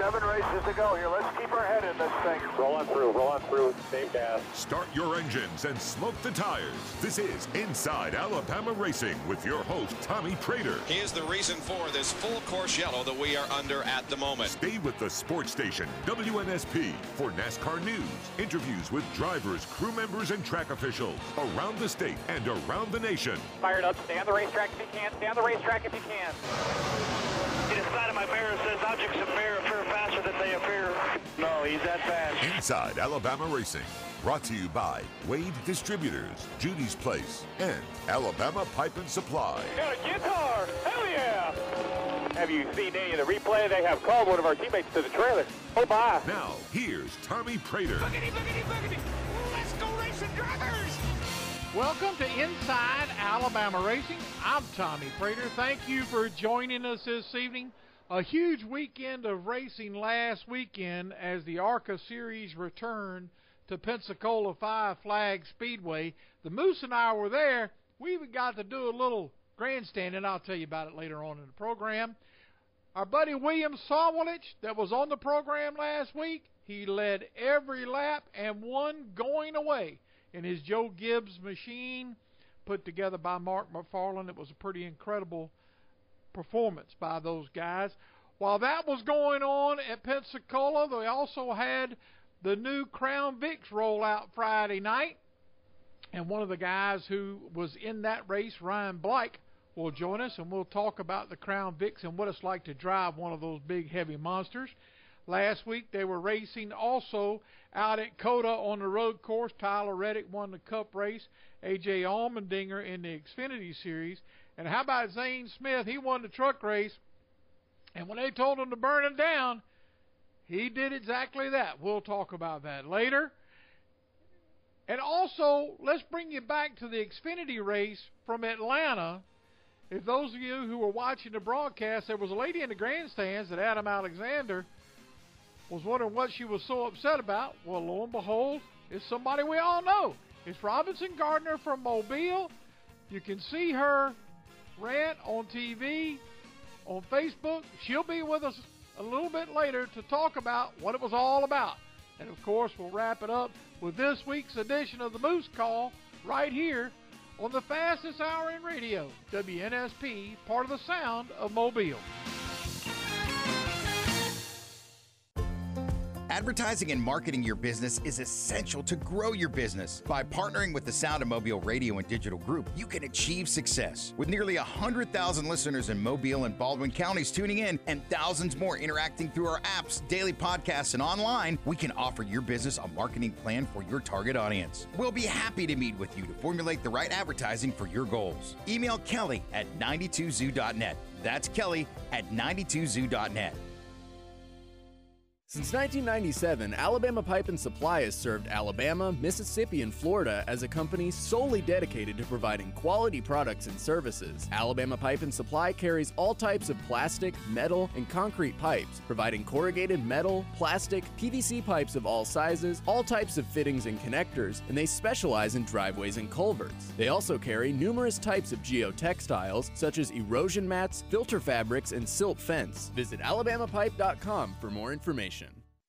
seven races to go here. Let's keep our head in this thing. Roll on through, roll on through, same gas. Start your engines and smoke the tires. This is Inside Alabama Racing with your host, Tommy Praytor. He is the reason for this full course yellow that we are under at the moment. Stay with the sports station, WNSP, for NASCAR news, interviews with drivers, crew members, and track officials around the state and around the nation. Fired up. Stay on the racetrack if you can. Stay on the racetrack if you can. Inside of my mirror says objects appear, appear No, he's that fast. Inside Alabama Racing. Brought to you by Wade Distributors, Judy's Place, and Alabama Pipe and Supply. Got a guitar! Hell yeah! Have you seen any of the replay? They have called one of our teammates to the trailer. Oh, bye. Now, here's Tommy Praytor. Boogity, boogity, boogity. Let's go racing drivers! Welcome to Inside Alabama Racing. I'm Tommy Praytor. Thank you for joining us this evening. A huge weekend of racing last weekend as the ARCA Series returned to Pensacola Five Flag Speedway. The Moose and I were there. We even got to do a little grandstanding. I'll tell you about it later on in the program. Our buddy William Sawalich, that was on the program last week, he led every lap and won going away in his Joe Gibbs machine put together by Mark McFarland. It was a pretty incredible performance by those guys. While that was going on at Pensacola, they also had the new Crown Vics roll out Friday night. And one of the guys who was in that race, Ryan Bleich, will join us and we'll talk about the Crown Vics and what it's like to drive one of those big heavy monsters. Last week they were racing also out at COTA on the road course. Tyler Reddick won the Cup race. AJ Allmendinger in the Xfinity Series. And how about Zane Smith? He won the truck race. And when they told him to burn it down, he did exactly that. We'll talk about that later. And also, let's bring you back to the Xfinity race from Atlanta. If those of you who were watching the broadcast, there was a lady in the grandstands that Adam Alexander was wondering what she was so upset about. Well, lo and behold, it's somebody we all know. It's Robinson Garden from Mobile. You can see her rant on TV, on Facebook. She'll be with us a little bit later to talk about what it was all about. And of course, we'll wrap it up with this week's edition of the Moose Call right here on the fastest hour in radio, WNSP, part of the sound of Mobile. Advertising and marketing your business is essential to grow your business. By partnering with the Sound of Mobile Radio and Digital Group, you can achieve success. With nearly 100,000 listeners in Mobile and Baldwin counties tuning in and thousands more interacting through our apps, daily podcasts, and online, we can offer your business a marketing plan for your target audience. We'll be happy to meet with you to formulate the right advertising for your goals. Email Kelly at 92zoo.net. That's Kelly at 92zoo.net. Since 1997, Alabama Pipe and Supply has served Alabama, Mississippi, and Florida as a company solely dedicated to providing quality products and services. Alabama Pipe and Supply carries all types of plastic, metal, and concrete pipes, providing corrugated metal, plastic, PVC pipes of all sizes, all types of fittings and connectors, and they specialize in driveways and culverts. They also carry numerous types of geotextiles, such as erosion mats, filter fabrics, and silt fence. Visit alabamapipe.com for more information.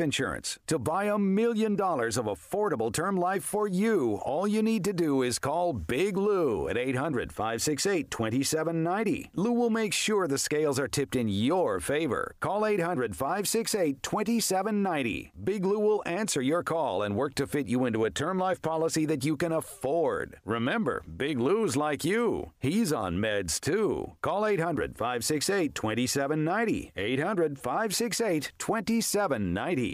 insurance. To buy a million dollars of affordable term life for you, all you need to do is call Big Lou at 800 568 2790. Lou will make sure the scales are tipped in your favor. Call 800 568 2790. Big Lou will answer your call and work to fit you into a term life policy that you can afford. Remember, Big Lou's like you. He's on meds too. Call 800 568 2790. 800 568 2790.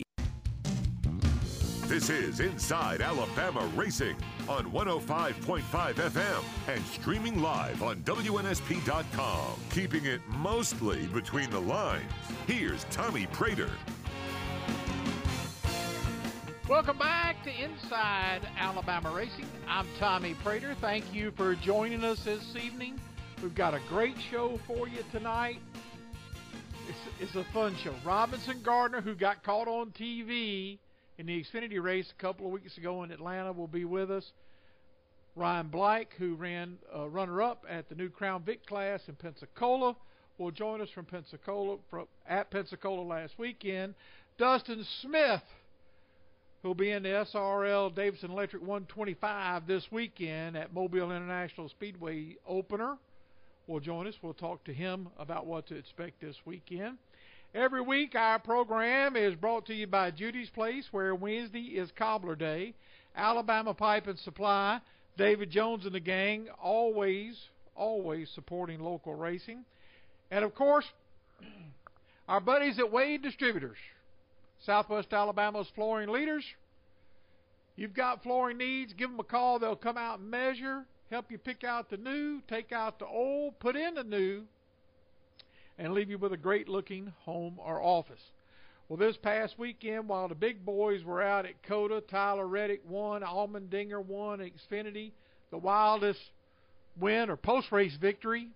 This is Inside Alabama Racing on 105.5 FM and streaming live on WNSP.com. Keeping it mostly between the lines. Here's Tommy Praytor. Welcome back to Inside Alabama Racing. I'm Tommy Praytor. Thank you for joining us this evening. We've got a great show for you tonight. It's, it's a fun show. Robinson Garden, who got caught on TV in the Xfinity race a couple of weeks ago in Atlanta, will be with us. Ryan Bleich, who ran uh, runner-up at the new Crown Vic class in Pensacola, will join us from Pensacola from, at Pensacola last weekend. Dustin Smith who'll be in the SRL Davidson Electric 125 this weekend at Mobile International Speedway opener. Will join us. We'll talk to him about what to expect this weekend. Every week, our program is brought to you by Judy's Place, where Wednesday is Cobbler Day. Alabama Pipe and Supply, David Jones and the gang, always, always supporting local racing. And of course, our buddies at Wade Distributors. Southwest Alabama's flooring leaders. You've got flooring needs, give them a call. They'll come out and measure, help you pick out the new, take out the old, put in the new, and leave you with a great looking home or office. Well, this past weekend, while the big boys were out at COTA, Tyler Reddick won, Allmendinger won, Xfinity, the wildest win or post race victory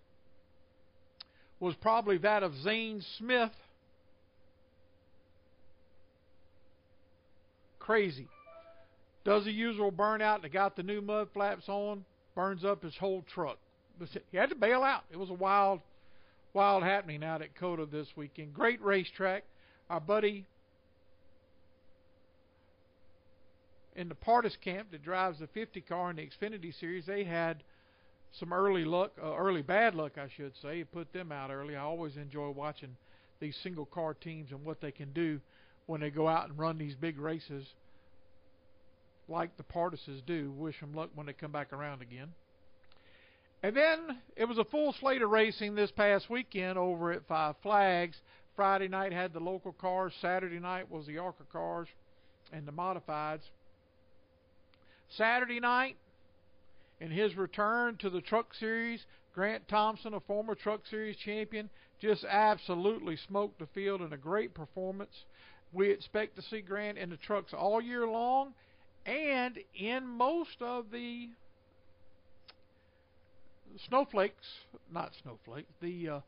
was probably that of Zane Smith crazy. Does the usual burnout and got the new mud flaps on, burns up his whole truck. He had to bail out. It was a wild, wild happening out at COTA this weekend. Great racetrack. Our buddy in the Partis camp that drives the 50 car in the Xfinity Series, they had some early luck, uh, early bad luck, I should say. It put them out early. I always enjoy watching these single car teams and what they can do when they go out and run these big races like the Partises do. Wish them luck when they come back around again. And then it was a full slate of racing this past weekend over at Five Flags. Friday night had the local cars. Saturday night was the ARCA cars and the modifieds. Saturday night, in his return to the Truck Series, Grant Thompson, a former Truck Series champion, just absolutely smoked the field in a great performance. We expect to see Grant in the trucks all year long and in most of the snowflakes, not snowflakes, the uh,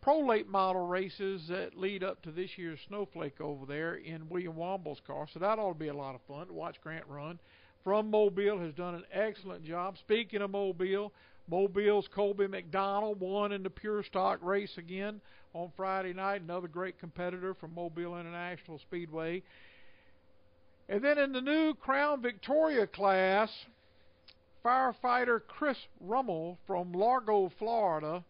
pro late model races that lead up to this year's snowflake over there in William Womble's car. So that ought to be a lot of fun to watch Grant run. From Mobile has done an excellent job. Speaking of Mobile, Mobile's Colby McDonald won in the pure stock race again on Friday night. Another great competitor from Mobile International Speedway. And then in the new Crown Victoria class, firefighter Chris Rummel from Largo, Florida,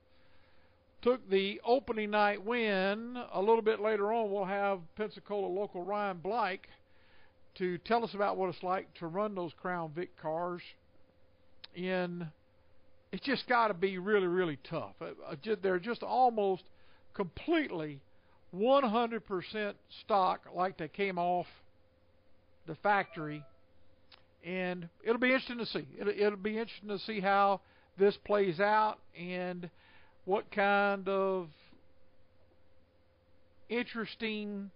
took the opening night win. A little bit later on, we'll have Pensacola local Ryan Bleich to tell us about what it's like to run those Crown Vic cars in it's just got to be really really tough uh, they're just almost completely 100% stock like they came off the factory and it'll be interesting to see it'll, it'll be interesting to see how this plays out and what kind of interesting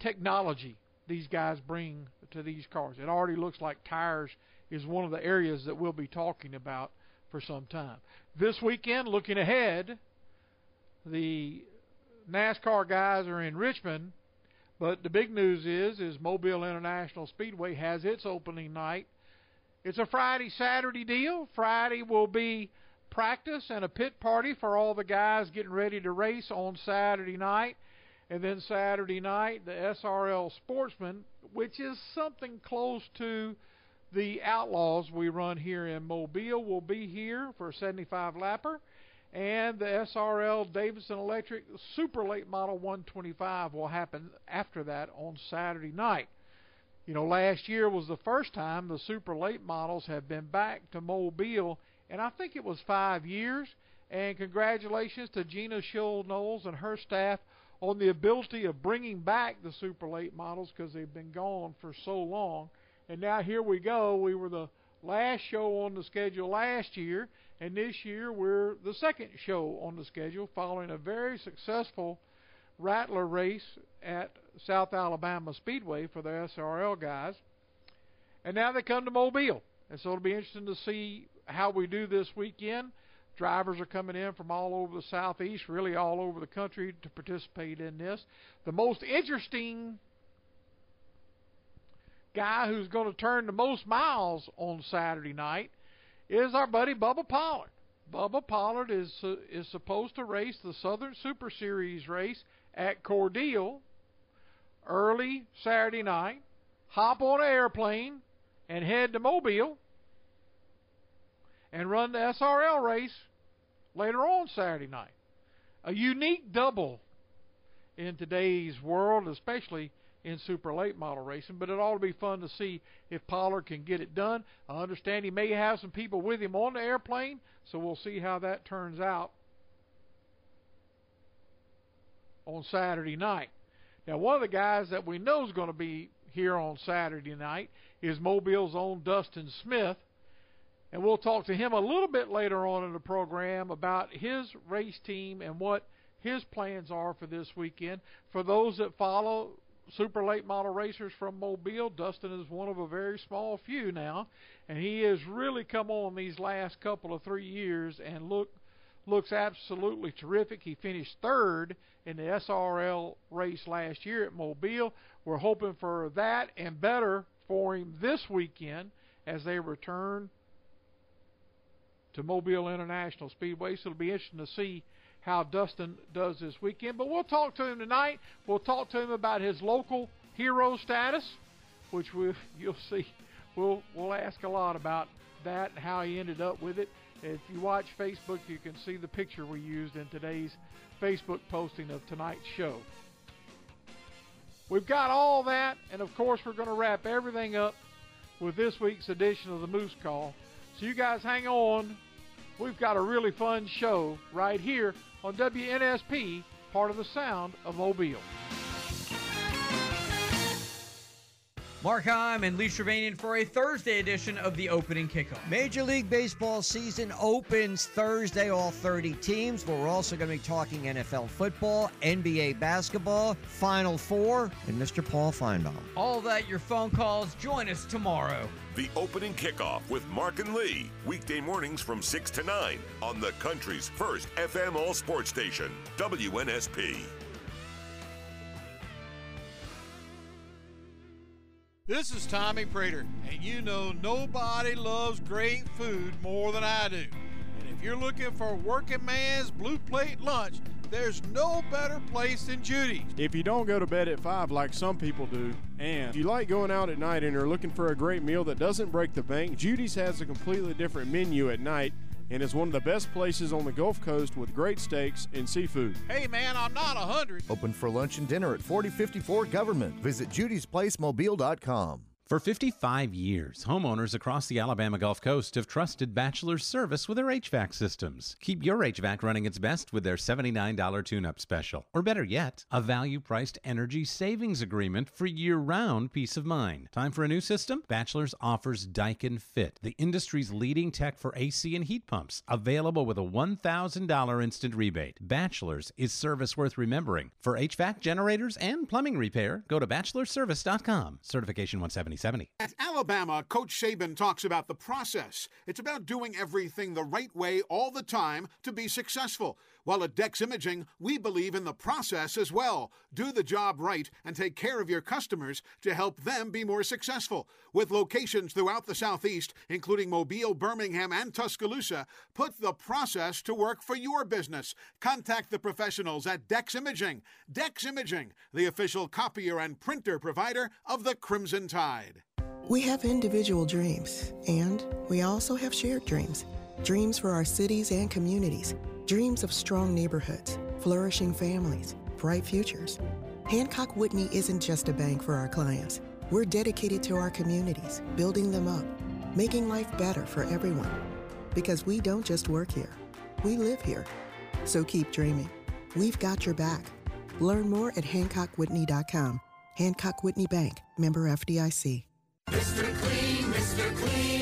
technology these guys bring to these cars. It already looks like tires is one of the areas that we'll be talking about for some time. This weekend, looking ahead, the NASCAR guys are in Richmond, but the big news is is Mobile International Speedway has its opening night. It's a Friday Saturday deal. Friday will be practice and a pit party for all the guys getting ready to race on Saturday night. And then Saturday night, the SRL Sportsman, which is something close to the Outlaws we run here in Mobile, will be here for a 75 lapper. And the SRL Davidson Electric Super Late Model 125 will happen after that on Saturday night. You know, last year was the first time the super late models have been back to Mobile, and I think it was five years. And congratulations to Gina Shull Knowles and her staff on the ability of bringing back the super late models because they've been gone for so long. And now here we go. We were the last show on the schedule last year, and this year we're the second show on the schedule following a very successful Rattler race at South Alabama Speedway for the SRL guys. And now they come to Mobile. And so it'll be interesting to see how we do this weekend. Drivers are coming in from all over the southeast, really all over the country to participate in this. The most interesting guy who's going to turn the most miles on Saturday night is our buddy Bubba Pollard. Bubba Pollard is uh, is supposed to race the Southern Super Series race at Cordele early Saturday night, hop on an airplane, and head to Mobile and run the SRL race later on Saturday night. A unique double in today's world, especially in super late model racing, but it ought to be fun to see if Pollard can get it done. I understand he may have some people with him on the airplane, so we'll see how that turns out on Saturday night. Now, one of the guys that we know is going to be here on Saturday night is Mobile's own Dustin Smith. And we'll talk to him a little bit later on in the program about his race team and what his plans are for this weekend. For those that follow super late model racers from Mobile, Dustin is one of a very small few now, and he has really come on these last couple of three years and look looks absolutely terrific. He finished third in the SRL race last year at Mobile. We're hoping for that and better for him this weekend as they return to Mobile International Speedway. So it'll be interesting to see how Dustin does this weekend. But we'll talk to him tonight. We'll talk to him about his local hero status, which we you'll see. We'll we'll ask a lot about that and how he ended up with it. If you watch Facebook, you can see the picture we used in today's Facebook posting of tonight's show. We've got all that, and of course, we're going to wrap everything up with this week's edition of the Moose Call. So you guys hang on. We've got a really fun show right here on WNSP, part of the sound of Mobile. Mark Heim and Lee Shervanian for a Thursday edition of the opening kickoff. Major League Baseball season opens Thursday, all 30 teams, but we're also going to be talking NFL football, NBA basketball, Final Four, and Mr. Paul Finebaum. All that your phone calls. Join us tomorrow. The opening kickoff with Mark and Lee, weekday mornings from 6 to 9 on the country's first FM all sports station, WNSP. This is Tommy Praytor, and you know nobody loves great food more than I do. And if you're looking for a working man's blue plate lunch, there's no better place than Judy's. If you don't go to bed at 5 like some people do, and if you like going out at night and are looking for a great meal that doesn't break the bank, Judy's has a completely different menu at night and is one of the best places on the Gulf Coast with great steaks and seafood. Hey man, I'm not a hundred. Open for lunch and dinner at 4054 Government. Visit judysplacemobile.com. For 55 years, homeowners across the Alabama Gulf Coast have trusted Bachelor's service with their HVAC systems. Keep your HVAC running its best with their $79 tune up special. Or better yet, a value priced energy savings agreement for year round peace of mind. Time for a new system? Bachelor's offers Daikin Fit, the industry's leading tech for AC and heat pumps, available with a $1,000 instant rebate. Bachelor's is service worth remembering. For HVAC generators and plumbing repair, go to bachelorservice.com. Certification 177. At Alabama, Coach Saban talks about the process. It's about doing everything the right way all the time to be successful. While at Dex Imaging, we believe in the process as well. Do the job right and take care of your customers to help them be more successful. With locations throughout the Southeast, including Mobile, Birmingham, and Tuscaloosa, put the process to work for your business. Contact the professionals at Dex Imaging. Dex Imaging, the official copier and printer provider of the Crimson Tide. We have individual dreams, and we also have shared dreams. Dreams for our cities and communities. Dreams of strong neighborhoods, flourishing families, bright futures. Hancock Whitney isn't just a bank for our clients. We're dedicated to our communities, building them up, making life better for everyone. Because we don't just work here, we live here. So keep dreaming. We've got your back. Learn more at HancockWhitney.com. Hancock Whitney Bank, member FDIC. Mr. Clean, Mr. Clean.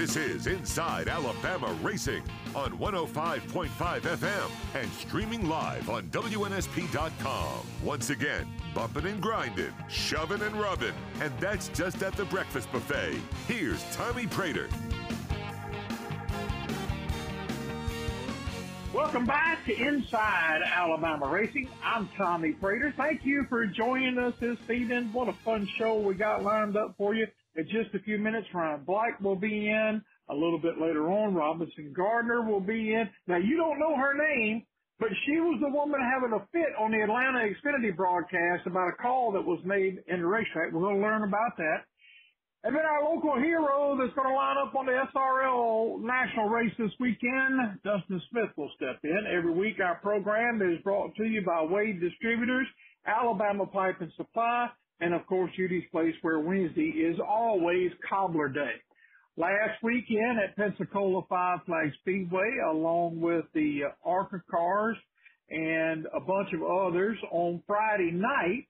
This is Inside Alabama Racing on 105.5 FM and streaming live on WNSP.com. Once again, bumping and grinding, shoving and rubbing, and that's just at the breakfast buffet. Here's Tommy Praytor. Welcome back to Inside Alabama Racing. I'm Tommy Praytor. Thank you for joining us this evening. What a fun show we got lined up for you. In just a few minutes, Ryan Bleich will be in. A little bit later on, Robinson Garden will be in. Now, you don't know her name, but she was the woman having a fit on the Atlanta Xfinity broadcast about a call that was made in the racetrack. We're going to learn about that. And then our local hero that's going to line up on the SRL national race this weekend, Dustin Smith will step in. Every week our program is brought to you by Wade Distributors, Alabama Pipe and Supply, and of course Judy's Place where Wednesday is always Cobbler Day. Last weekend at Pensacola Five Flag Speedway, along with the ARCA cars and a bunch of others on Friday night,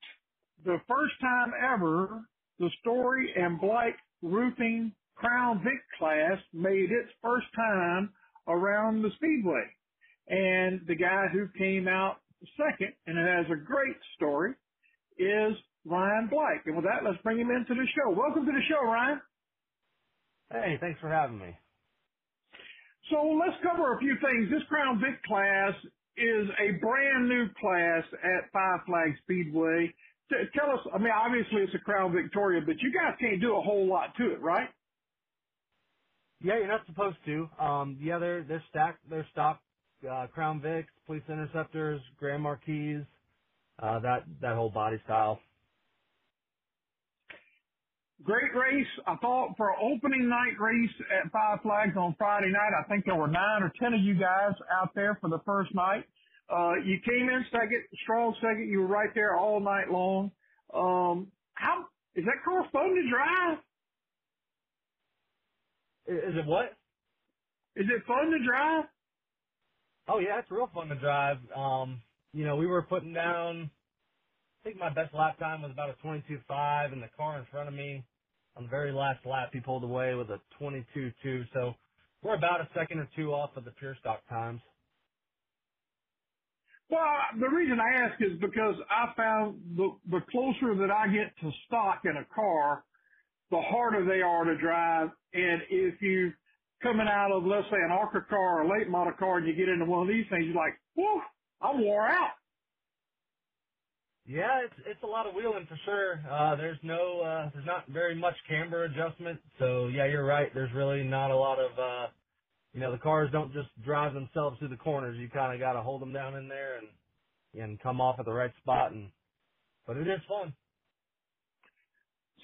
the first time ever the Story and Blake Roofing Crown Vic class made its first time around the Speedway. And the guy who came out second, and it has a great story, is Ryan Bleich. And with that, let's bring him into the show. Welcome to the show, Ryan. Hey, thanks for having me. So let's cover a few things. This Crown Vic class is a brand new class at Five Flag Speedway tell us, I mean, obviously it's a Crown Victoria, but you guys can't do a whole lot to it, right? Yeah, you're not supposed to. Um, yeah, they're, they're stacked, they're stock, uh, Crown Vics, Police Interceptors, Grand Marquis, uh, that, that whole body style. Great race. I thought for opening night race at Five Flags on Friday night, I think there were nine or ten of you guys out there for the first night. Uh, you came in second, strong second. You were right there all night long. Um, how is that car fun to drive? Is it what? Is it fun to drive? Oh yeah, it's real fun to drive. Um, you know, we were putting down. I think my best lap time was about a 22.5, and the car in front of me on the very last lap he pulled away with a 22.2. So we're about a second or two off of the pure stock times. Well, the reason I ask is because I found the the closer that I get to stock in a car, the harder they are to drive. And if you coming out of let's say an ARCA car or a late model car and you get into one of these things, you're like, whoa, I'm wore out. Yeah, it's it's a lot of wheeling for sure. Uh, there's no uh, there's not very much camber adjustment. So yeah, you're right. There's really not a lot of uh, you know, the cars don't just drive themselves through the corners. You kind of got to hold them down in there and and come off at the right spot. And but it is fun.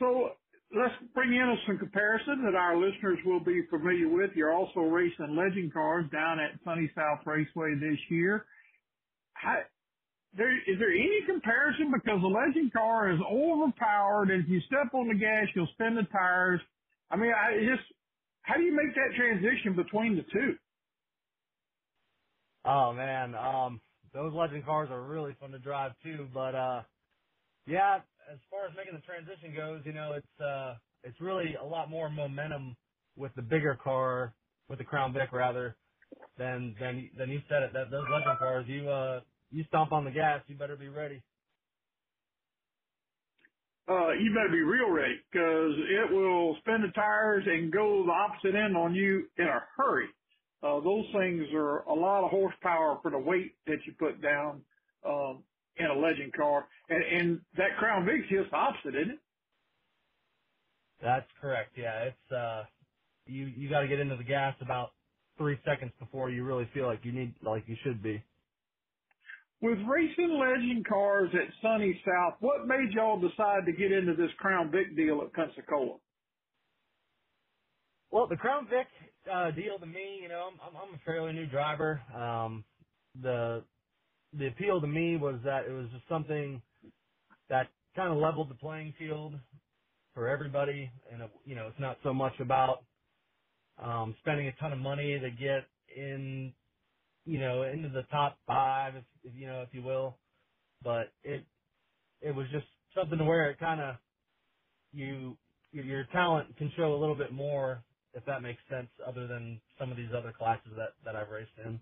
So let's bring in some comparison that our listeners will be familiar with. You're also racing legend cars down at Sunny South Raceway this year. How, there, is there any comparison? Because the legend car is overpowered, and if you step on the gas, you'll spin the tires. I mean, I just how do you make that transition between the two? Oh man, um, those legend cars are really fun to drive too. But uh, yeah, as far as making the transition goes, you know, it's uh, it's really a lot more momentum with the bigger car, with the Crown Vic rather, than than than you said it. That those legend cars, you uh, you stomp on the gas, you better be ready uh, you better be real ready because it will spin the tires and go the opposite end on you in a hurry. Uh, those things are a lot of horsepower for the weight that you put down um, in a legend car, and, and that Crown Vic's just the opposite, isn't it? That's correct. Yeah, it's uh, you you got to get into the gas about three seconds before you really feel like you need like you should be. With racing legend cars at Sunny South, what made y'all decide to get into this Crown Vic deal at Pensacola? Well, the Crown Vic uh, deal to me, you know, I'm, I'm a fairly new driver. Um, the the appeal to me was that it was just something that kind of leveled the playing field for everybody, and it, you know, it's not so much about um, spending a ton of money to get in, you know, into the top five, if, if you know, if you will. But it it was just something to where it kind of you your talent can show a little bit more if that makes sense, other than some of these other classes that that I've raced in.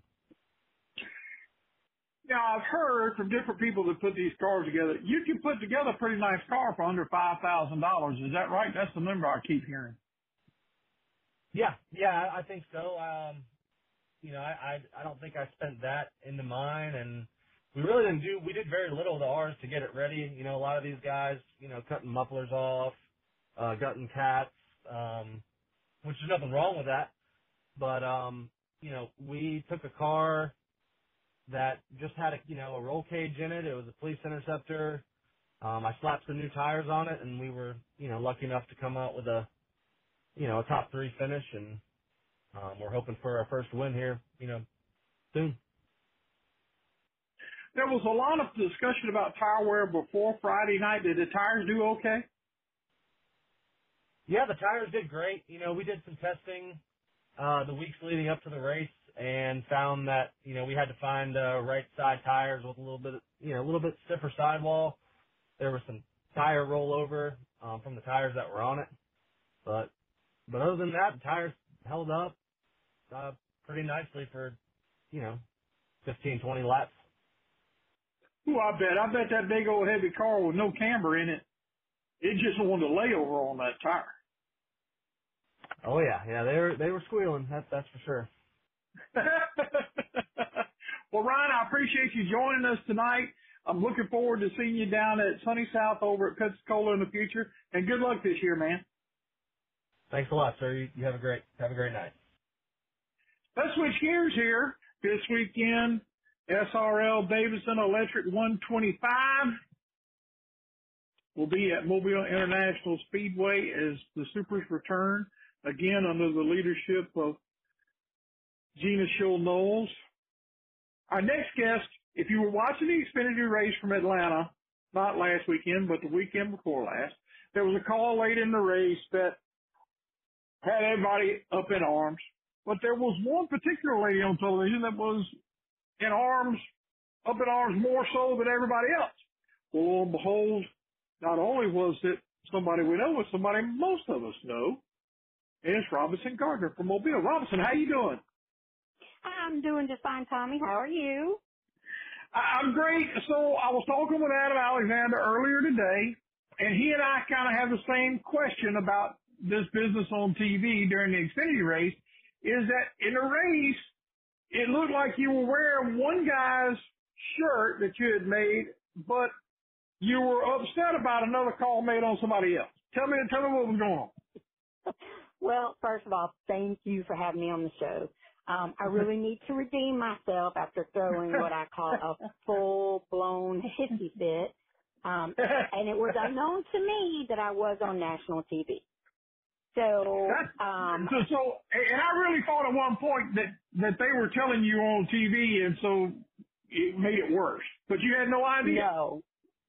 Now I've heard from different people that put these cars together. You can put together a pretty nice car for under five thousand dollars. Is that right? That's the number I keep hearing. Yeah, yeah, I think so. Um, you know, I, I I don't think I spent that into mine, and we really didn't do. We did very little to ours to get it ready. You know, a lot of these guys, you know, cutting mufflers off, uh, gutting cats. Um, which is nothing wrong with that. But um, you know, we took a car that just had a you know a roll cage in it. It was a police interceptor. Um, I slapped some new tires on it, and we were you know lucky enough to come out with a you know a top three finish, and um, we're hoping for our first win here you know soon. There was a lot of discussion about tire wear before Friday night. Did the tires do okay? Yeah, the tires did great. You know, we did some testing uh, the weeks leading up to the race and found that you know we had to find uh, right side tires with a little bit, you know, a little bit stiffer sidewall. There was some tire rollover um, from the tires that were on it, but but other than that, the tires held up uh, pretty nicely for you know 15, 20 laps. Ooh, I bet. I bet that big old heavy car with no camber in it, it just wanted to lay over on that tire. Oh yeah, yeah, they were they were squealing. That's that's for sure. well, Ryan, I appreciate you joining us tonight. I'm looking forward to seeing you down at Sunny South over at Pensacola in the future, and good luck this year, man. Thanks a lot, sir. You, you have a great have a great night. Let's switch gears here. This weekend, SRL Davidson Electric 125 will be at Mobile International Speedway as the Supers return again under the leadership of Gina Schull Knowles. Our next guest, if you were watching the Xfinity race from Atlanta, not last weekend, but the weekend before last, there was a call late in the race that had everybody up in arms. But there was one particular lady on television that was in arms, up in arms more so than everybody else. Well, lo and behold, not only was it somebody we know, it's somebody most of us know. And it's Robinson Garden from Mobile. Robinson, how you doing? I'm doing just fine, Tommy. How are you? I'm great. So I was talking with Adam Alexander earlier today, and he and I kind of have the same question about this business on TV during the Xfinity race. Is that in a race, it looked like you were wearing one guy's shirt that you had made, but you were upset about another call made on somebody else. Tell me, tell me what was going on. Well, first of all, thank you for having me on the show. Um, I really need to redeem myself after throwing what I call a full blown hissy fit. Um, and it was unknown to me that I was on national TV. So, um, so, so, and I really thought at one point that, that they were telling you on TV and so it made it worse, but you had no idea. No,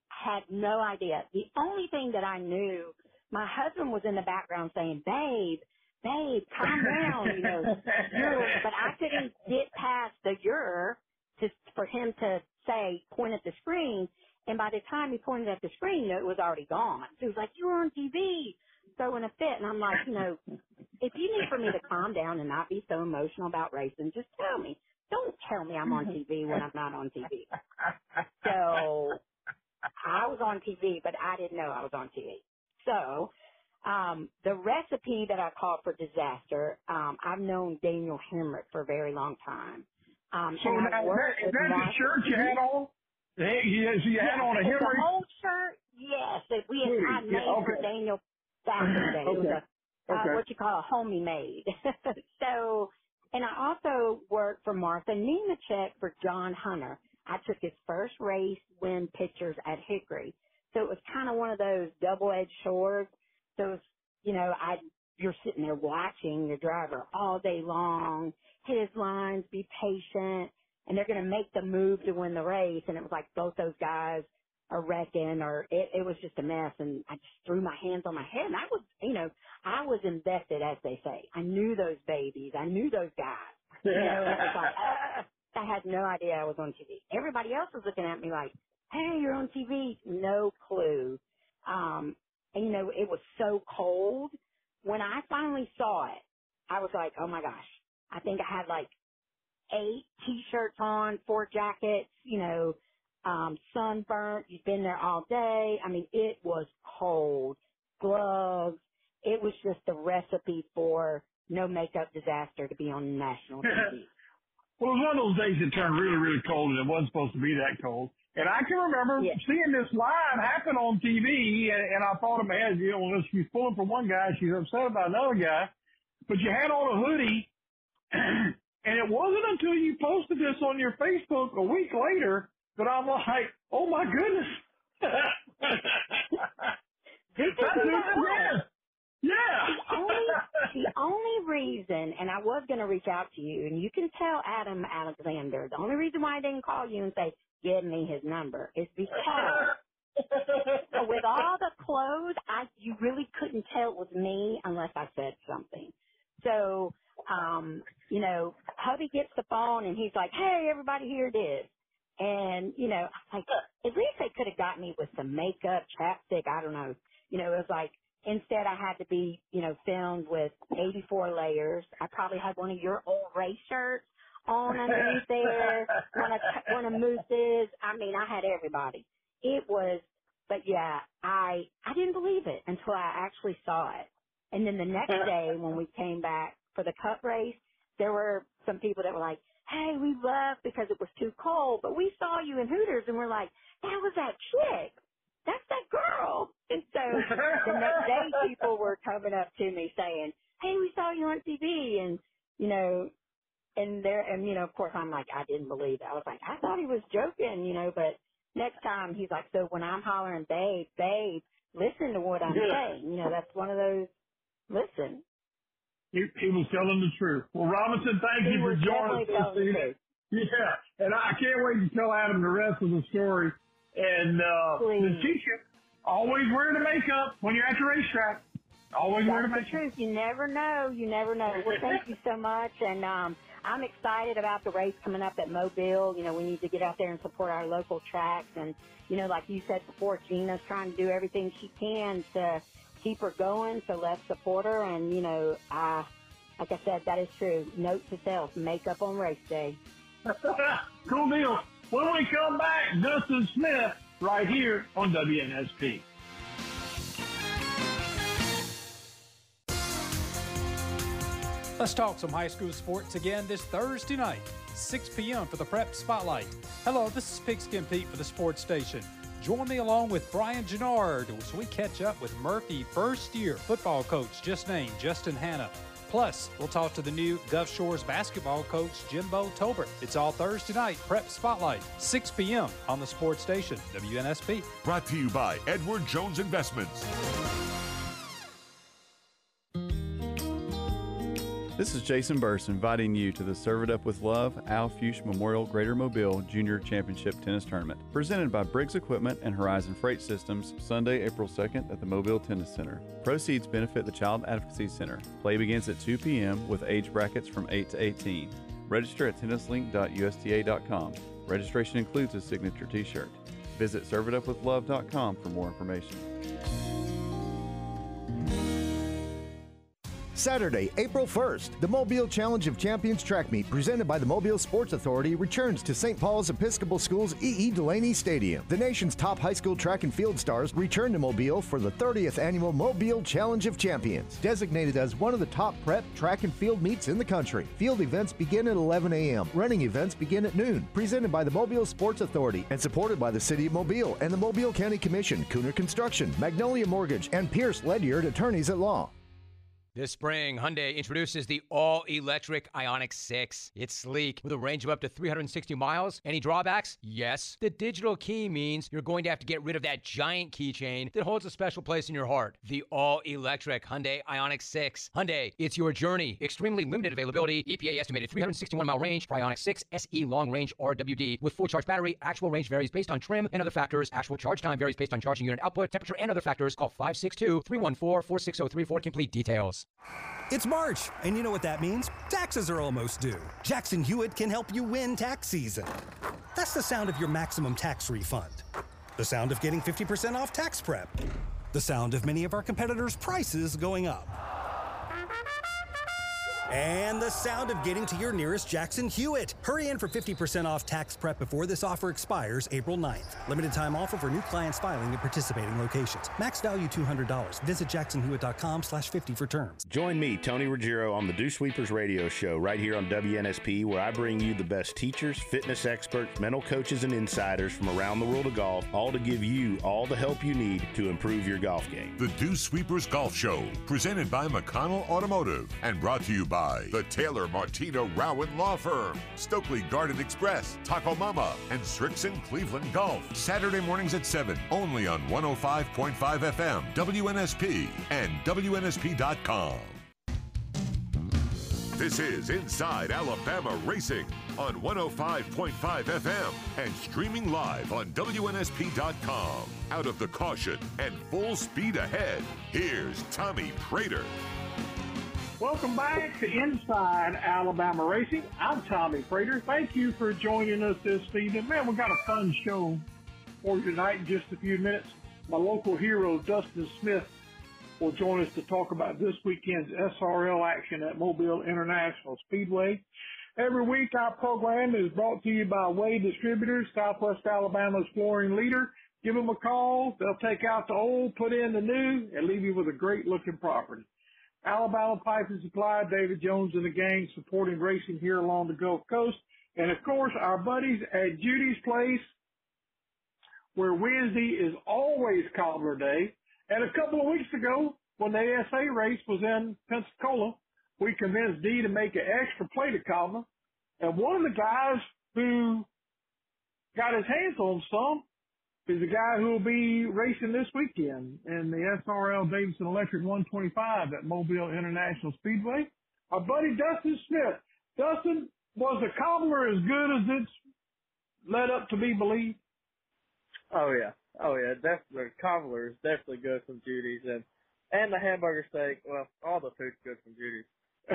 had no idea. The only thing that I knew my husband was in the background saying, babe, babe, calm down, you know, you're, but I couldn't get past the you're to, for him to say, point at the screen. And by the time he pointed at the screen, you it was already gone. So he was like, you're on TV, throwing a fit. And I'm like, you know, if you need for me to calm down and not be so emotional about racing, just tell me. Don't tell me I'm on TV when I'm not on TV. So I was on TV, but I didn't know I was on TV. So, um, the recipe that I call for disaster, um, I've known Daniel Hemric for a very long time. Um, so now, is that, is that the shirt you had on? Hey, yes, you had yeah, on a it's Hemric? The whole shirt, yes. We had, I Yeah, made for. Daniel the day. It was Okay. uh, what you call a homie made. so, and I also worked for Martha Nemechek for John Hunter. I took his first race win pictures at Hickory. So it was kind of one of those double-edged swords. So it was, you know, I, you're sitting there watching your driver all day long, hit his lines, be patient, and they're going to make the move to win the race. And it was like both those guys are wrecking or it, it was just a mess. And I just threw my hands on my head and I was, you know, I was invested as they say. I knew those babies. I knew those guys. You know, and it was like, ah, I had no idea I was on TV. Everybody else was looking at me like, hey, you're on TV. No clue. Um, and you know, it was so cold. When I finally saw it, I was like, oh my gosh. I think I had like eight t-shirts on, four jackets, you know, um, sunburnt. You've been there all day. I mean, it was cold. Gloves. It was just the recipe for no makeup disaster to be on national TV. Well, it was one of those days that turned really, really cold, and it wasn't supposed to be that cold. And I can remember Yeah. seeing this line happen on TV, and, and I thought in my head, you know, well, she's pulling for one guy, she's upset about another guy. But you had on a hoodie, and it wasn't until you posted this on your Facebook a week later that I'm like, oh my goodness. This is That's who who I it was. is. Yeah. The only, the only reason, and I was going to reach out to you, and you can tell Adam Alexander, the only reason why I didn't call you and say, give me his number is because with all the clothes, I, you really couldn't tell it was me unless I said something. So, um, you know, hubby gets the phone and he's like, hey, everybody, here it is. And, you know, I'm like, at least they could have got me with some makeup, chapstick, I don't know. You know, it was like, instead I had to be, you know, filmed with 84 layers. I probably had one of your old race shirts on underneath there, one of, one of Moose's. I mean, I had everybody. It was, but yeah, I, I didn't believe it until I actually saw it. And then the next day when we came back for the cup race, there were some people that were like, hey, we left because it was too cold, but we saw you in Hooters and we're like, that was that chick. That's that girl. And so the next day people were coming up to me saying, hey, we saw you on TV and, you know, and there, and you know, of course I'm like, I didn't believe it. I was like, I thought he was joking, you know, but next time he's like, so when I'm hollering, babe, babe, listen to what I'm Yeah. saying. You know, that's one of those, listen. He, he was telling the truth. Well, Robinson, thank He you for joining us definitely telling this the evening. Yeah, and I can't wait to tell Adam the rest of the story. And uh, Please. Letitia, always wearing the makeup when you're at the racetrack. Always wearing That's the the makeup. truth. You never know. You never know. Well, thank you so much. And um, I'm excited about the race coming up at Mobile. You know, we need to get out there and support our local tracks. And, you know, like you said before, Gina's trying to do everything she can to keep her going. So let's support her. And, you know, I, like I said, that is true. Note to self, make up on race day. cool deal. When we come back, Dustin Smith right here on WNSP. Let's talk some high school sports again this Thursday night, 6 p.m. for the Prep Spotlight. Hello, this is Pigskin Pete for the Sports Station. Join me along with Brian Gennard as we catch up with Murphy first year football coach just named Justin Hanna. Plus, we'll talk to the new Gulf Shores basketball coach Jimbo Tolbert. It's all Thursday night, Prep Spotlight, 6 p.m. on the Sports Station, WNSP. Brought to you by Edward Jones Investments. This is Jason Burse inviting you to the Serve It Up with Love Al Fuchs Memorial Greater Mobile Junior Championship Tennis Tournament, presented by Briggs Equipment and Horizon Freight Systems, Sunday, April 2nd at the Mobile Tennis Center. Proceeds benefit the Child Advocacy Center. Play begins at 2 p.m. with age brackets from 8 to 18. Register at tennislink.usta.com. Registration includes a signature t-shirt. Visit serveitupwithlove.com for more information. Saturday, April 1st, the Mobile Challenge of Champions track meet presented by the Mobile Sports Authority returns to St. Paul's Episcopal School's E.E. Delaney Stadium. The nation's top high school track and field stars return to Mobile for the 30th annual Mobile Challenge of Champions, designated as one of the top prep track and field meets in the country. Field events begin at 11 a.m. Running events begin at noon. Presented by the Mobile Sports Authority and supported by the City of Mobile and the Mobile County Commission, Cooner Construction, Magnolia Mortgage, and Pierce Ledyard Attorneys at Law. This spring, Hyundai introduces the all-electric Ioniq 6. It's sleek with a range of up to 360 miles. Any drawbacks? Yes. The digital key means you're going to have to get rid of that giant keychain that holds a special place in your heart. The all-electric Hyundai Ioniq 6. Hyundai, it's your journey. Extremely limited availability. EPA estimated 361 mile range for Ioniq 6 SE long range RWD with full charge battery. Actual range varies based on trim and other factors. Actual charge time varies based on charging unit output, temperature, and other factors. Call 562-314-4603 for complete details. It's March, and you know what that means? Taxes are almost due. Jackson Hewitt can help you win tax season. That's the sound of your maximum tax refund. The sound of getting 50% off tax prep. The sound of many of our competitors' prices going up. And the sound of getting to your nearest Jackson Hewitt. Hurry in for 50% off tax prep before this offer expires April 9th. Limited time offer for new clients filing at participating locations. Max value $200. Visit jacksonhewitt.com slash 50 for terms. Join me, Tony Ruggiero, on the Dew Sweepers radio show right here on WNSP, where I bring you the best teachers, fitness experts, mental coaches, and insiders from around the world of golf, all to give you all the help you need to improve your golf game. The Dew Sweepers Golf Show, presented by McConnell Automotive and brought to you by the Taylor Martino Rowan Law Firm, Stokely Garden Express, Taco Mama, and Srixon Cleveland Golf. Saturday mornings at 7, only on 105.5 FM, WNSP, and WNSP.com. This is Inside Alabama Racing on 105.5 FM and streaming live on WNSP.com. Out of the caution and full speed ahead, here's Tommy Praytor. Welcome back to Inside Alabama Racing. I'm Tommy Praytor. Thank you for joining us this evening. Man, we got a fun show for you tonight in just a few minutes. My local hero, Dustin Smith, will join us to talk about this weekend's SRL action at Mobile International Speedway. Every week, our program is brought to you by Wade Distributors, Southwest Alabama's flooring leader. Give them a call. They'll take out the old, put in the new, and leave you with a great looking property. Alabama Pipe and Supply, David Jones and the gang supporting racing here along the Gulf Coast. And of course, our buddies at Judy's Place, where Wednesday is always Cobbler Day. And a couple of weeks ago, when the ASA race was in Pensacola, we convinced Dee to make an extra plate of cobbler. And one of the guys who got his hands on some is a guy who will be racing this weekend in the SRL Davidson Electric 125 at Mobile International Speedway. Our buddy Dustin Smith. Dustin, was the cobbler as good as it's led up to be believed? Oh yeah, oh yeah, definitely. Cobbler is definitely good from Judy's, and and the hamburger steak. Well, all the food's good from Judy's.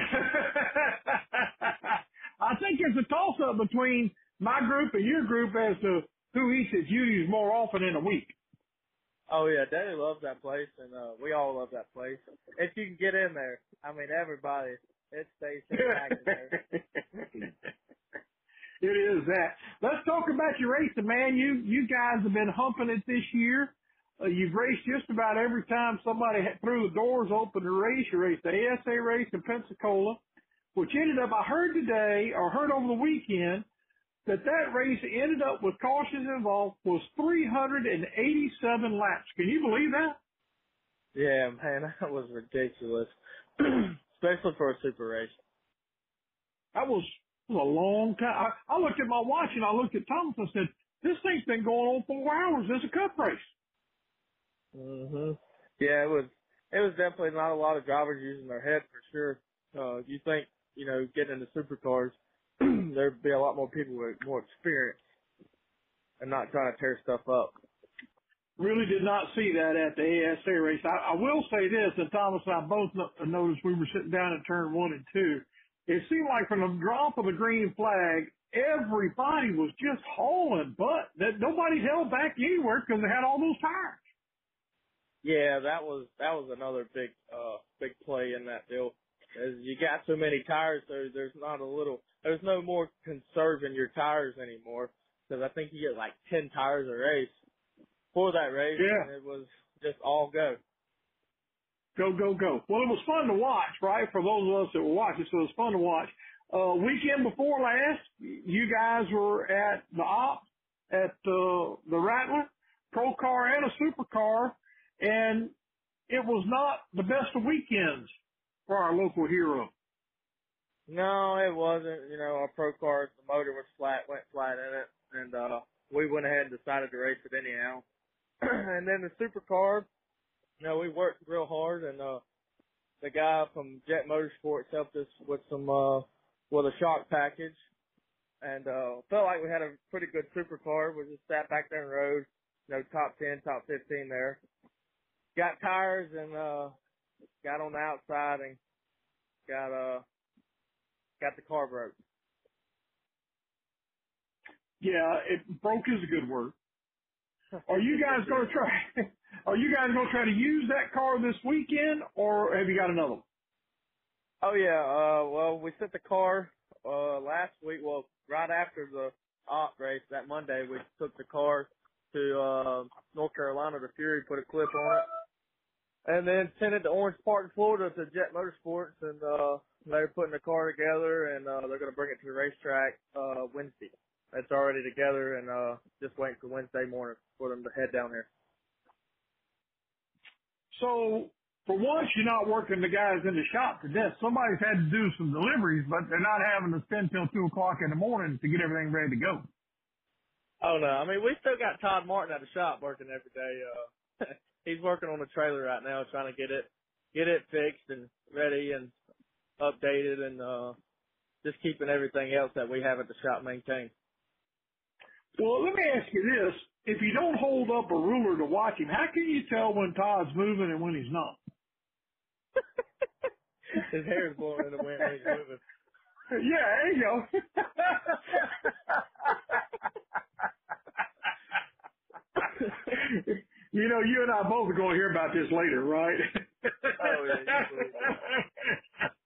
I think it's a toss up between my group and your group as to who eats at Judy's more often in a week. Oh yeah, Daddy loves that place, and uh, we all love that place. If you can get in there, I mean everybody, it stays packed there. it is that. Let's talk about your racing, man. You you guys have been humping it this year. Uh, you've raced just about every time somebody threw the doors open to race. You raced the ASA race in Pensacola, which ended up, I heard today or heard over the weekend, that that race ended up with cautions involved was 387 laps. Can you believe that? Yeah, man, that was ridiculous, especially for a super race. That was, was a long time. I, I looked at my watch and I looked at Thomas and said, "This thing's been going on four hours. It's a cup race." Mhm. Yeah, it was. It was definitely not a lot of drivers using their head for sure. Uh, you think, you know, getting into supercars, there'd be a lot more people with more experience and not trying to tear stuff up. Really did not see that at the ASA race. I, I will say this, and Thomas and I both noticed we were sitting down at turn one and two. It seemed like from the drop of the green flag, everybody was just hauling butt. That nobody held back anywhere because they had all those tires. Yeah, that was that was another big uh big play in that deal. As you got so many tires, so there's not a little there's no more conserving your tires anymore because I think you get like 10 tires a race for that race. Yeah. And it was just all go. Go, go, go. Well, it was fun to watch, right? For those of us that were watching, so it was fun to watch. Uh, weekend before last, you guys were at the Opp at uh, the Rattler, pro car and a supercar, and it was not the best of weekends for our local hero? No, it wasn't. You know, our pro car, the motor was flat, went flat in it, and uh, we went ahead and decided to race it anyhow. and then the supercar, you know, we worked real hard, and uh, the guy from Jet Motorsports helped us with some uh, with a shock package, and uh, felt like we had a pretty good supercar. We just sat back there and rode, you know, top ten, top fifteen there. Got tires and uh, got on the outside and got uh got the car broke. Yeah, it broke is a good word. Are you guys going to try? Are you guys going to try to use that car this weekend, or have you got another one? Oh yeah, uh, well we sent the car uh last week. Well, right after the Opp race that Monday, we took the car to uh North Carolina to Fury, put a clip on it, and then sent it to Orange Park, Florida, to Jet Motorsports, and uh they're putting the car together, and uh they're going to bring it to the racetrack uh Wednesday. It's already together, and uh just waiting for Wednesday morning for them to head down there. So for once, you're not working the guys in the shop to death. Somebody's had to do some deliveries, but they're not having to spend till two o'clock in the morning to get everything ready to go. Oh no, I mean we still got Todd Martin at the shop working every day. Uh, he's working on the trailer right now, trying to get it get it fixed and ready and updated, and uh, just keeping everything else that we have at the shop maintained. Well, let me ask you this. If you don't hold up a ruler to watch him, how can you tell when Todd's moving and when he's not? His hair is blowing in the wind when he's moving. Yeah, there you go. you know, you and I both are going to hear about this later, right? Oh yeah.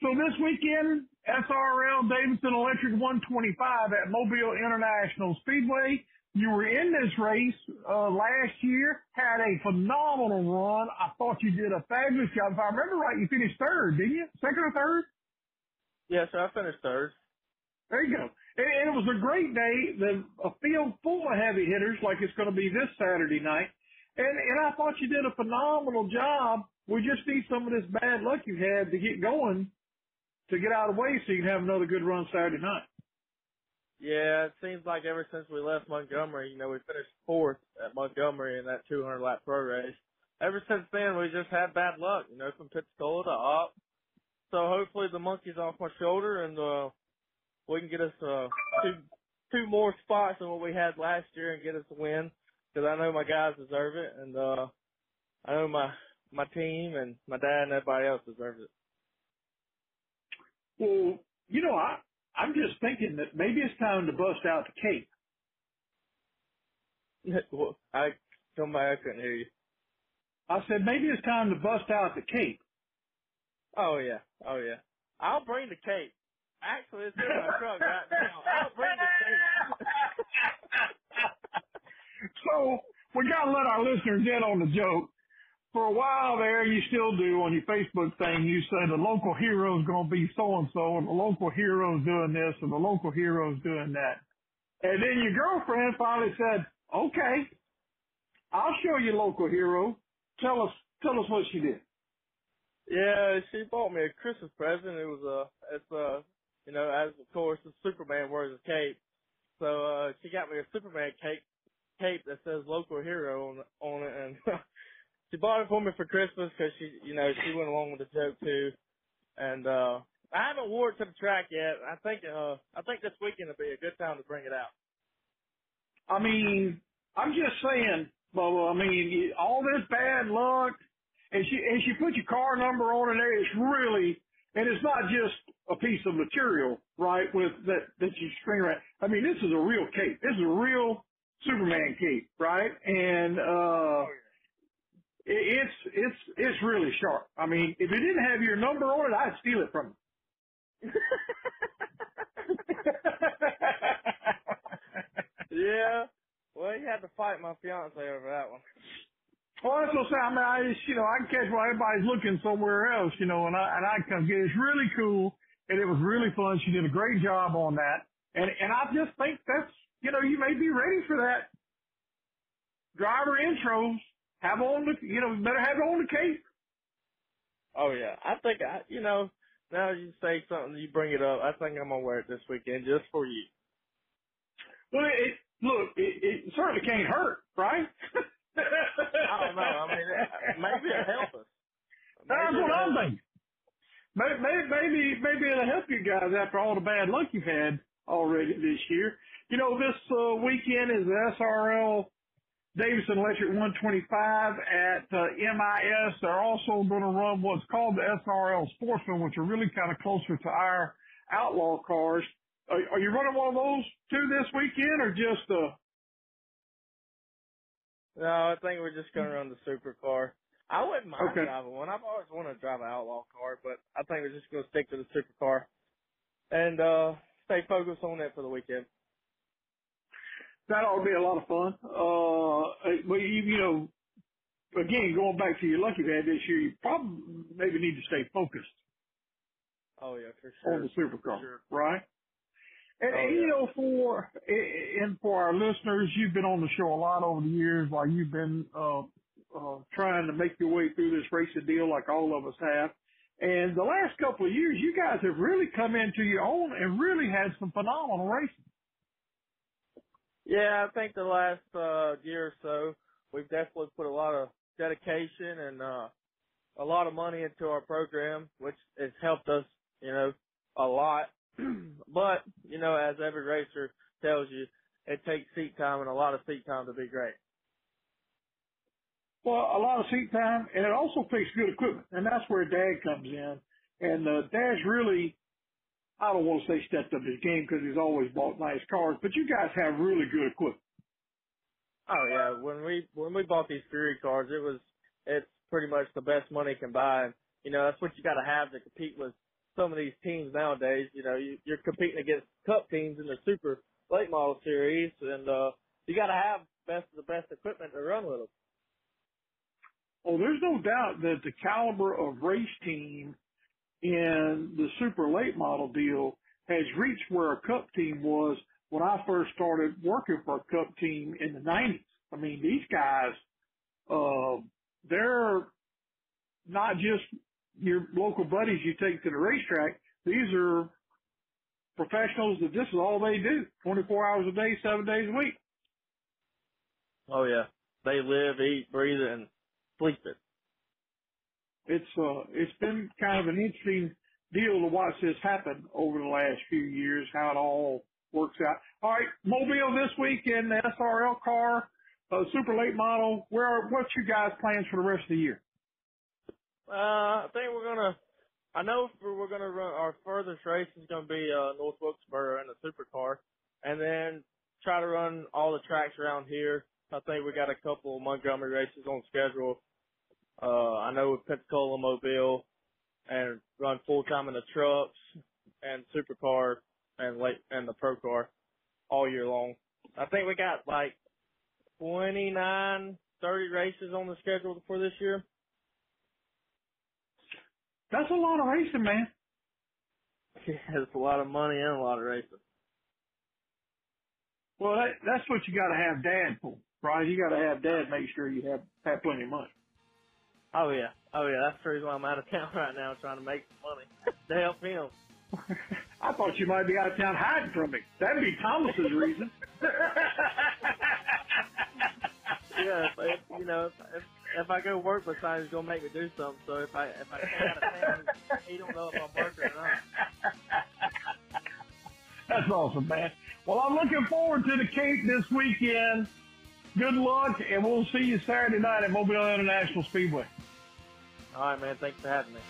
So this weekend, SRL Davidson Electric 125 at Mobile International Speedway. You were in this race uh, last year, had a phenomenal run. I thought you did a fabulous job. If I remember right, you finished third, didn't you? Second or third? Yes, I finished third. There you go. And, and it was a great day. The a field full of heavy hitters, like it's going to be this Saturday night. And and I thought you did a phenomenal job. We just need some of this bad luck you had to get going, to get out of the way, so you can have another good run Saturday night. Yeah, it seems like ever since we left Montgomery, you know, we finished fourth at Montgomery in that 200 lap pro race. Ever since then, we just had bad luck, you know, from Pensacola to Opp. So hopefully the monkey's off my shoulder and, uh, we can get us, uh, two, two more spots than what we had last year and get us a win. Cause I know my guys deserve it and, uh, I know my, my team and my dad and everybody else deserves it. Well, you know, I I'm just thinking that maybe it's time to bust out the cape. well, I, somebody, I couldn't hear you. I said maybe it's time to bust out the cape. Oh yeah, oh yeah. I'll bring the cape. Actually, it's in my truck right now. I'll bring the cape. So we gotta let our listeners in on the joke. For a while there, you still do on your Facebook thing. You say the local hero's gonna be so and so, and the local hero's doing this, and the local hero's doing that. And then your girlfriend finally said, "Okay, I'll show you local hero. Tell us, tell us what she did." Yeah, she bought me a Christmas present. It was a, it's a, you know, as of course the Superman wears a cape. So, uh, she got me a Superman cape, cape that says local hero on, on it and she bought it for me for Christmas because she, you know, she went along with the joke too. And, uh, I haven't wore it to the track yet. I think, uh, I think this weekend will be a good time to bring it out. I mean, I'm just saying, Bubba. I mean, all this bad luck, and she and she put your car number on it. There, it's really, and it's not just a piece of material, right? With that that you string around. I mean, this is a real cape. This is a real Superman cape, right? And uh, it, it's it's it's really sharp. I mean, if it didn't have your number on it, I'd steal it from you. Yeah. Well, you had to fight my fiance over that one. Well, that's what I'm saying. I mean, I just, you know, I can catch why everybody's looking somewhere else, you know, and I, and I can get, it's really cool and it was really fun. She did a great job on that. And, and I just think that's, you know, you may be ready for that driver intros have on the, you know, better have on the cape. Oh yeah, I think I, you know, now you say something, you bring it up. I think I'm gonna wear it this weekend just for you. Well, it, look, it, it certainly can't hurt, right? I don't know. I mean, maybe it'll help us. That's what I'm thinking. Maybe, maybe, maybe it'll help you guys after all the bad luck you've had already this year. You know, this uh, weekend is the SRL Davidson Electric 125 at uh, MIS. They're also going to run what's called the SRL Sportsman, which are really kind of closer to our outlaw cars. Are, are you running one of those two this weekend, or just uh? No, I think we're just gonna run the supercar. I wouldn't mind Okay. driving one. I've always wanted to drive an outlaw car, but I think we're just gonna stick to the supercar and uh stay focused on that for the weekend. That ought to be a lot of fun. Uh, but you, you know, again, going back to your lucky bad this year, you probably maybe need to stay focused Oh yeah, for sure. on the supercar, Sure. right? And, Oh, and, you know, for and for our listeners, you've been on the show a lot over the years, while you've been uh, uh, trying to make your way through this racing deal, like all of us have. And the last couple of years, you guys have really come into your own and really had some phenomenal racing. Yeah, I think the last uh year or so we've definitely put a lot of dedication and uh a lot of money into our program, which has helped us, you know, a lot. but, you know, as every racer tells you, it takes seat time and a lot of seat time to be great. Well, a lot of seat time, and it also takes good equipment, and that's where Dad comes in. And uh, Dad's really, I don't want to say stepped up his game because he's always bought nice cars, but you guys have really good equipment. Oh yeah, when we when we bought these Fury cars, it was it's pretty much the best money can buy. You know, that's what you got to have to compete with some of these teams nowadays. You know, you, you're competing against Cup teams in the Super Late Model Series, and uh, you got to have best of the best equipment to run with them. Oh, there's no doubt that the caliber of race team in the super late model deal has reached where a cup team was when I first started working for a cup team in the 90s. I mean, these guys, uh, they're not just your local buddies you take to the racetrack. These are professionals that this is all they do 24 hours a day, seven days a week. Oh yeah, they live, eat, breathe, and sleep it. It's uh it's been kind of an interesting deal to watch this happen over the last few years, how it all works out. All right, Mobile this week in the SRL car, uh, super late model. Where are, what's your guys' plans for the rest of the year? Uh, I think we're gonna. I know we're gonna run our furthest race is gonna be uh, North Wilkesboro in the supercar, and then try to run all the tracks around here. I think we got a couple Montgomery races on schedule. Uh, I know with Pensacola, Mobile, and run full time in the trucks and supercar and late and the pro car all year long. I think we got like 29, 30 races on the schedule for this year. That's a lot of racing, man. Yeah, it's a lot of money and a lot of racing. Well, that, that's what you got to have Dad for, right? You got to have Dad make sure you have have plenty of money. Oh yeah, oh yeah. That's the reason why I'm out of town right now, trying to make some money to help him. I thought you might be out of town hiding from me. That'd be Thomas's reason. yeah, if, if, you know, if, if if I go work with beside, he's gonna make me do something. So if I if I stay out of town, he don't know if I'm working or not. That's awesome, man. Well, I'm looking forward to the Cape this weekend. Good luck, and we'll see you Saturday night at Mobile International Speedway. All right, man. Thanks for having me.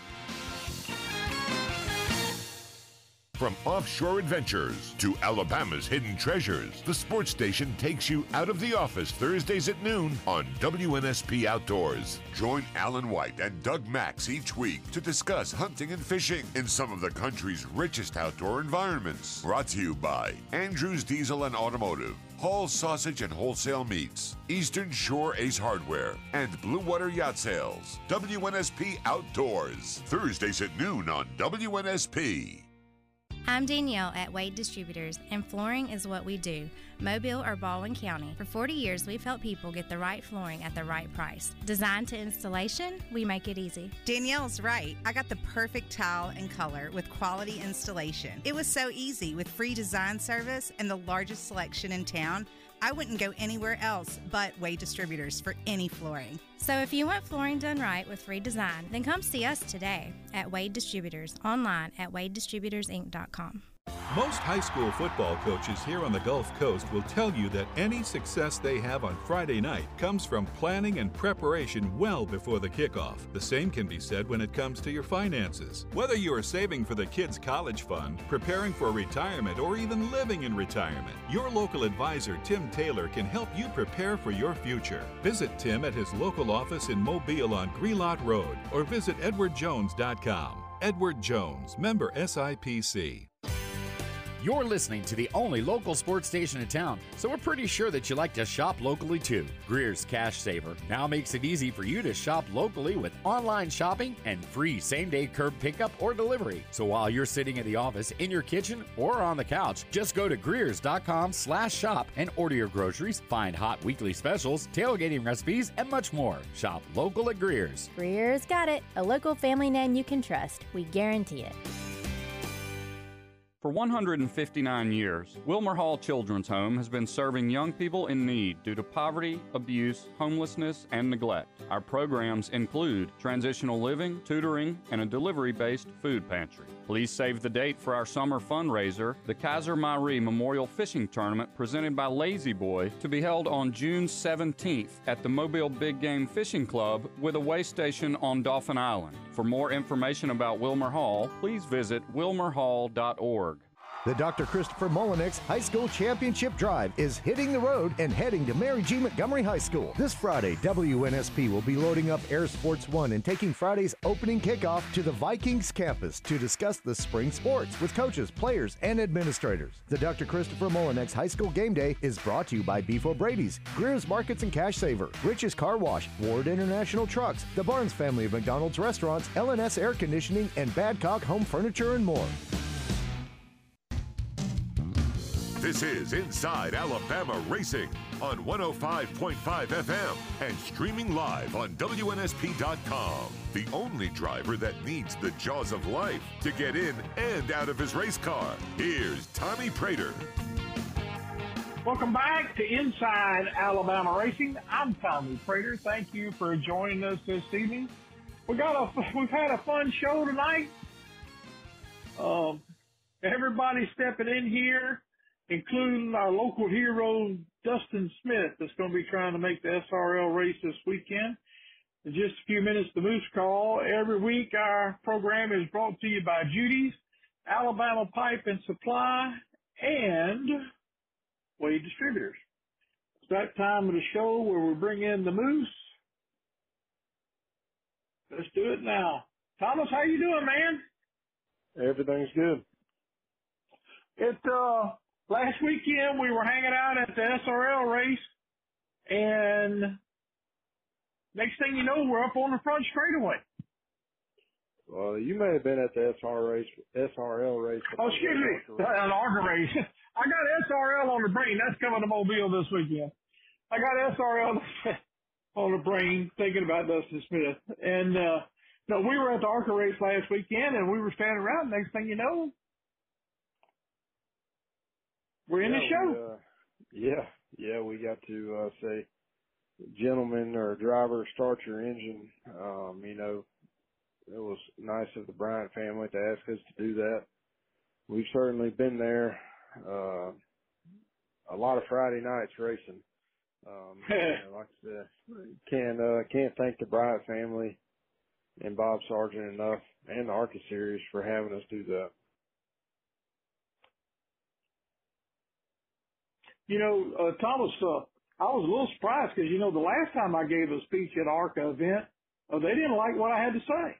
From offshore adventures to Alabama's hidden treasures, the sports station takes you out of the office Thursdays at noon on WNSP Outdoors. Join Alan White and Doug Max each week to discuss hunting and fishing in some of the country's richest outdoor environments. Brought to you by Andrews Diesel and Automotive. Hall Sausage and Wholesale Meats, Eastern Shore Ace Hardware, and Blue Water Yacht Sales. WNSP Outdoors, Thursdays at noon on WNSP. I'm Danielle at Wade Distributors, and flooring is what we do. Mobile or Baldwin County. For 40 years, we've helped people get the right flooring at the right price. Designed to installation, we make it easy. Danielle's right. I got the perfect tile and color with quality installation. It was so easy with free design service and the largest selection in town. I wouldn't go anywhere else but Wade Distributors for any flooring. So if you want flooring done right with free design, then come see us today at Wade Distributors online at wadedistributorsinc.com. Most high school football coaches here on the Gulf Coast will tell you that any success they have on Friday night comes from planning and preparation well before the kickoff. The same can be said when it comes to your finances. Whether you are saving for the kids' college fund, preparing for retirement, or even living in retirement, your local advisor, Tim Taylor, can help you prepare for your future. Visit Tim at his local office in Mobile on Grelot Road or visit edwardjones.com. Edward Jones, member SIPC. You're listening to the only local sports station in town, so we're pretty sure that you like to shop locally too. Greer's Cash Saver now makes it easy for you to shop locally with online shopping and free same day curb pickup or delivery. So while you're sitting in the office, in your kitchen, or on the couch, just go to Greer's.com slash shop and order your groceries, find hot weekly specials, tailgating recipes, and much more. Shop local at Greer's. Greer's got it. A local family name you can trust. We guarantee it. For 159 years, Wilmer Hall Children's Home has been serving young people in need due to poverty, abuse, homelessness, and neglect. Our programs include transitional living, tutoring, and a delivery based food pantry. Please save the date for our summer fundraiser, the Kaiser Marie Memorial Fishing Tournament presented by La-Z-Boy, to be held on June 17th at the Mobile Big Game Fishing Club with a way station on Dauphin Island. For more information about Wilmer Hall, please visit wilmerhall.org. The Dr. Christopher Mullinex High School Championship Drive is hitting the road and heading to Mary G. Montgomery High School. This Friday, WNSP will be loading up Air Sports One and taking Friday's opening kickoff to the Vikings campus to discuss the spring sports with coaches, players, and administrators. The Dr. Christopher Mullinex High School Game Day is brought to you by Beef O'Brady's, Greer's Markets and Cash Saver, Rich's Car Wash, Ward International Trucks, the Barnes family of McDonald's restaurants, LNS Air Conditioning, and Badcock Home Furniture and more. This is Inside Alabama Racing on 105.5 FM and streaming live on WNSP.com. The only driver that needs the jaws of life to get in and out of his race car. Here's Tommy Praytor. Welcome back to Inside Alabama Racing. I'm Tommy Praytor. Thank you for joining us this evening. We got a we've had a fun show tonight. Um, everybody stepping in here including our local hero, Dustin Smith, that's going to be trying to make the SRL race this weekend. In just a few minutes, the Moose Call. Every week, our program is brought to you by Judy's, Alabama Pipe and Supply, and Wade Distributors. It's that time of the show where we bring in the Moose. Let's do it now. Thomas, how you doing, man? Everything's good. It uh last weekend we were hanging out at the SRL race, and next thing you know, we're up on the front straightaway. Well, you may have been at the SR race, SRL race. Oh, excuse me, an ARCA race. I got SRL on the brain. That's coming to Mobile this weekend. I got SRL on the brain thinking about Dustin Smith. And, uh, no, we were at the ARCA race last weekend and we were standing around. Next thing you know, we're in yeah, the show. We, uh, yeah, yeah, we got to uh, say, gentlemen or driver, start your engine. Um, you know, it was nice of the Bryant family to ask us to do that. We've certainly been there. Uh, a lot of Friday nights racing. Um, you know, like I said, can't uh, can't thank the Bryant family and Bob Sargent enough, and the ARCA series for having us do that. You know, uh, Thomas, uh, I was a little surprised because, you know, the last time I gave a speech at ARCA event, uh, they didn't like what I had to say.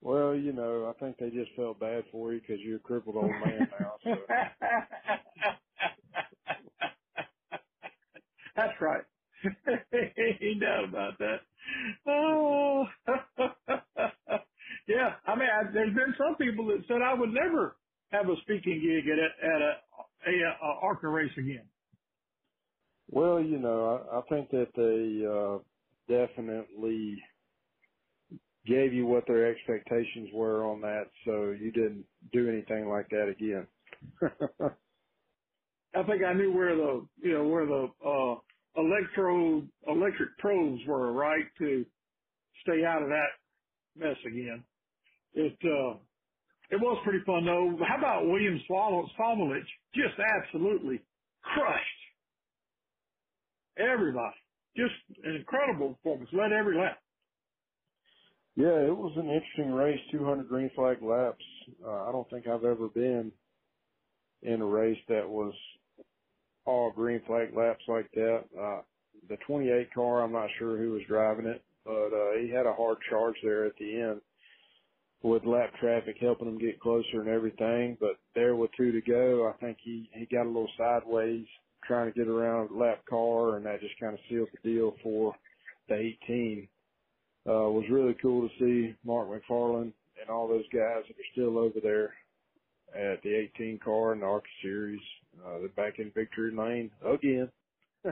Well, you know, I think they just felt bad for you because you're a crippled old man now. So. That's right. Ain't doubt about that. Oh, yeah. I mean, I, there's been some people that said I would never have a speaking gig at a, at a, a, a ARCA race again. Well, you know, I, I think that they uh, definitely gave you what their expectations were on that, so you didn't do anything like that again. I think I knew where the you know where the uh, electro electric probes were, right, to stay out of that mess again. It uh, it was pretty fun though. How about William Sawalich? Just absolutely crushed everybody. Just an incredible performance. Led every lap. Yeah, it was an interesting race. 200 green flag laps. Uh, I don't think I've ever been in a race that was all green flag laps like that. Uh, the 28 car, I'm not sure who was driving it, but uh, he had a hard charge there at the end with lap traffic helping him get closer and everything. But there with two to go, I think he he got a little sideways trying to get around lap car, and that just kind of sealed the deal for the 18. Uh, was really cool to see Mark McFarland and all those guys that are still over there at the 18 car in the ARCA series. Uh, they're back in victory lane again.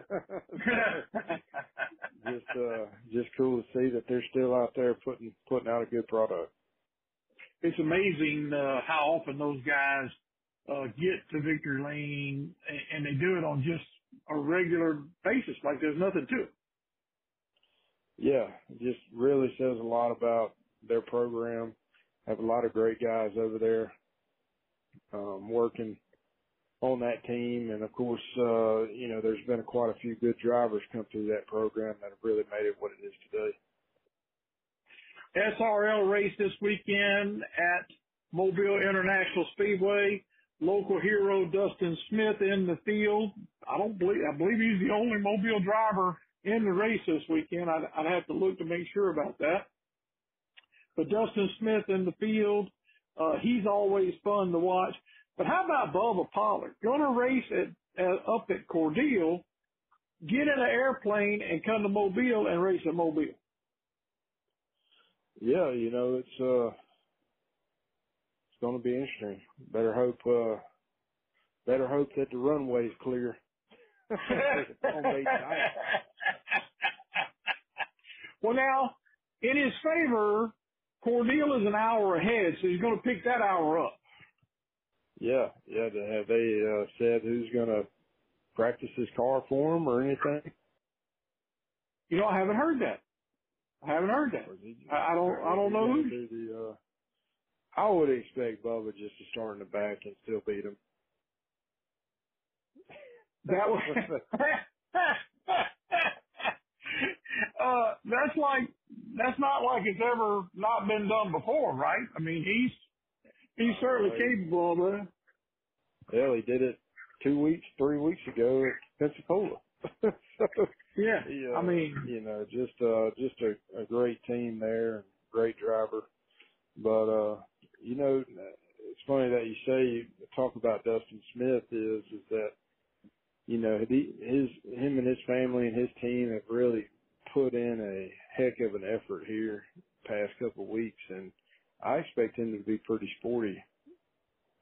just, uh, just cool to see that they're still out there putting, putting out a good product. It's amazing, uh, how often those guys, uh, get to victory lane and, and they do it on just a regular basis, like there's nothing to it. Yeah, it just really says a lot about their program. Have a lot of great guys over there um, working on that team. And of course, uh, you know, there's been quite a few good drivers come through that program that have really made it what it is today. SRL race this weekend at Mobile International Speedway. Local hero Dustin Smith in the field. I don't believe, I believe he's the only Mobile driver in the race this weekend. I'd, I'd have to look to make sure about that. But Dustin Smith in the field, uh, he's always fun to watch. But how about Bubba Pollard? Gonna race at, at up at Cordele, get in an airplane and come to Mobile and race at Mobile. Yeah, you know, it's uh it's gonna be interesting. Better hope uh better hope that the runway's clear. well now, in his favor, Cordele is an hour ahead, so he's going to pick that hour up. Yeah, yeah. Have they uh, said who's going to practice his car for him or anything? You know, I haven't heard that. I haven't heard that. I, I don't. I don't know who. The, uh, I would expect Bubba just to start in the back and still beat him. That was. uh, that's like that's not like it's ever not been done before, right? I mean, he's he's certainly capable of it. Hell, he did it two weeks, three weeks ago at Pensacola. so, yeah, he, uh, I mean, you know, just uh, just a, a great team there, and great driver. But uh, you know, it's funny that you say talk about Dustin Smith is is that you know he, his him and his family and his team have really put in a heck of an effort here past couple of weeks, and I expect him to be pretty sporty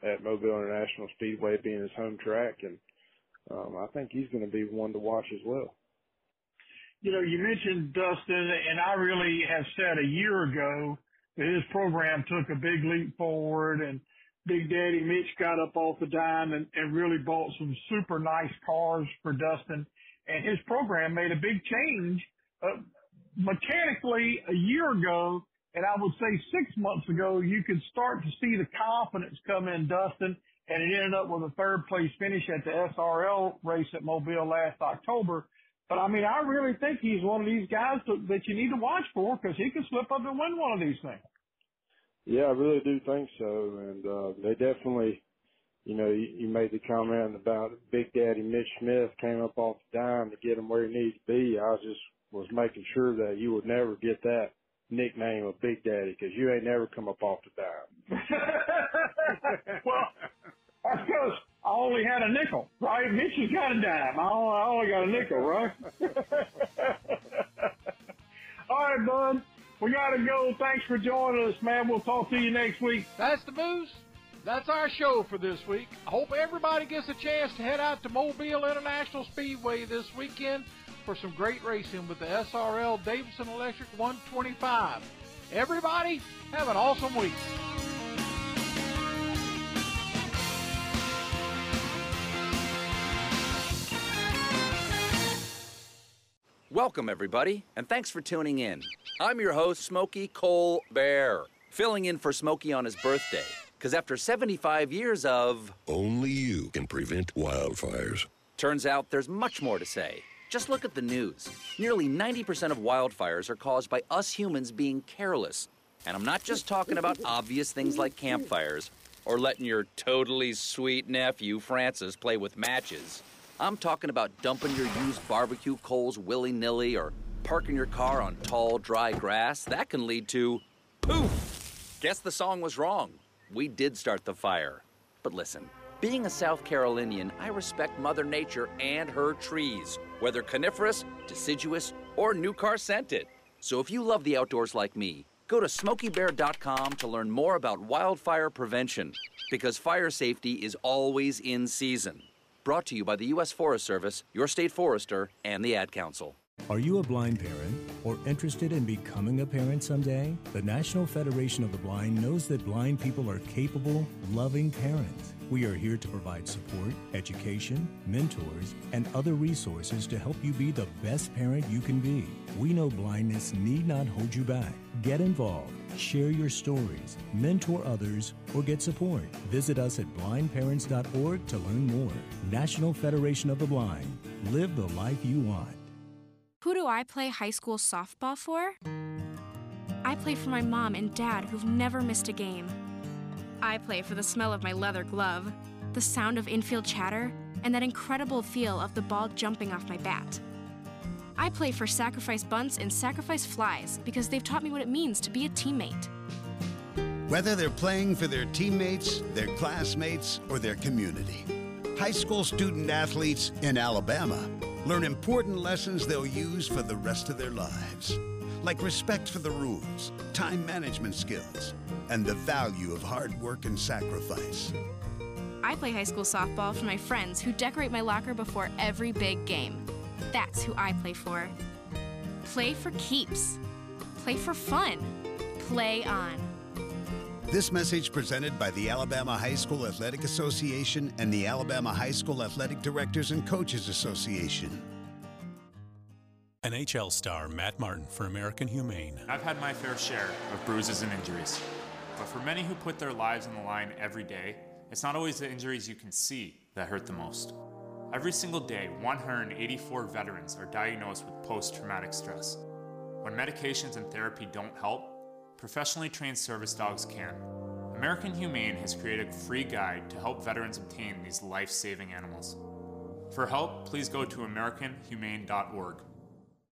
at Mobile International Speedway, being his home track, and um, I think he's going to be one to watch as well. You know, you mentioned Dustin, and I really have said a year ago that his program took a big leap forward, and Big Daddy Mitch got up off the dime and, and really bought some super nice cars for Dustin, and his program made a big change uh, mechanically a year ago, and I would say six months ago, you could start to see the confidence come in Dustin, and it ended up with a third place finish at the SRL race at Mobile last October. But I mean, I really think he's one of these guys to, that you need to watch for because he can slip up and win one of these things. Yeah, I really do think so, and uh, they definitely you know, you, you made the comment about Big Daddy Mitch Smith came up off the dime to get him where he needs to be. I just was making sure that you would never get that nickname of Big Daddy because you ain't never come up off the dime. well, because I only had a nickel, has got a dime. I only, I only got a nickel, right? All right, bud. We got to go. Thanks for joining us, man. We'll talk to you next week. That's the booze. That's our show for this week. I hope everybody gets a chance to head out to Mobile International Speedway this weekend for some great racing with the SRL Davidson Electric 125. Everybody, have an awesome week. Welcome, everybody, and thanks for tuning in. I'm your host, Smokey Cole Bear, filling in for Smokey on his birthday. Because after 75 years of. Only you can prevent wildfires. Turns out there's much more to say. Just look at the news. Nearly 90% of wildfires are caused by us humans being careless. And I'm not just talking about obvious things like campfires or letting your totally sweet nephew, Francis, play with matches. I'm talking about dumping your used barbecue coals willy nilly or parking your car on tall, dry grass. That can lead to poof! Guess the song was wrong. We did start the fire. But listen, being a South Carolinian, I respect Mother Nature and her trees, whether coniferous, deciduous, or new car scented. So if you love the outdoors like me, go to smokeybear.com to learn more about wildfire prevention, because fire safety is always in season. Brought to you by the U.S. Forest Service, your state forester, and the Ad Council. Are you a blind parent or interested in becoming a parent someday? The National Federation of the Blind knows that blind people are capable, loving parents. We are here to provide support, education, mentors, and other resources to help you be the best parent you can be. We know blindness need not hold you back. Get involved, share your stories, mentor others, or get support. Visit us at blindparents.org to learn more. National Federation of the Blind. Live the life you want. Who do I play high school softball for? I play for my mom and dad who've never missed a game. I play for the smell of my leather glove, the sound of infield chatter, and that incredible feel of the ball jumping off my bat. I play for sacrifice bunts and sacrifice flies because they've taught me what it means to be a teammate. Whether they're playing for their teammates, their classmates, or their community, high school student athletes in Alabama learn important lessons they'll use for the rest of their lives, like respect for the rules, time management skills, and the value of hard work and sacrifice. I play high school softball for my friends who decorate my locker before every big game. That's who I play for. Play for keeps. Play for fun. Play on. This message presented by the Alabama High School Athletic Association and the Alabama High School Athletic Directors and Coaches Association. NHL star Matt Martin for American Humane. I've had my fair share of bruises and injuries. But for many who put their lives on the line every day, it's not always the injuries you can see that hurt the most. Every single day, 184 veterans are diagnosed with post traumatic stress. When medications and therapy don't help, professionally trained service dogs can. American Humane has created a free guide to help veterans obtain these life saving animals. For help, please go to AmericanHumane.org.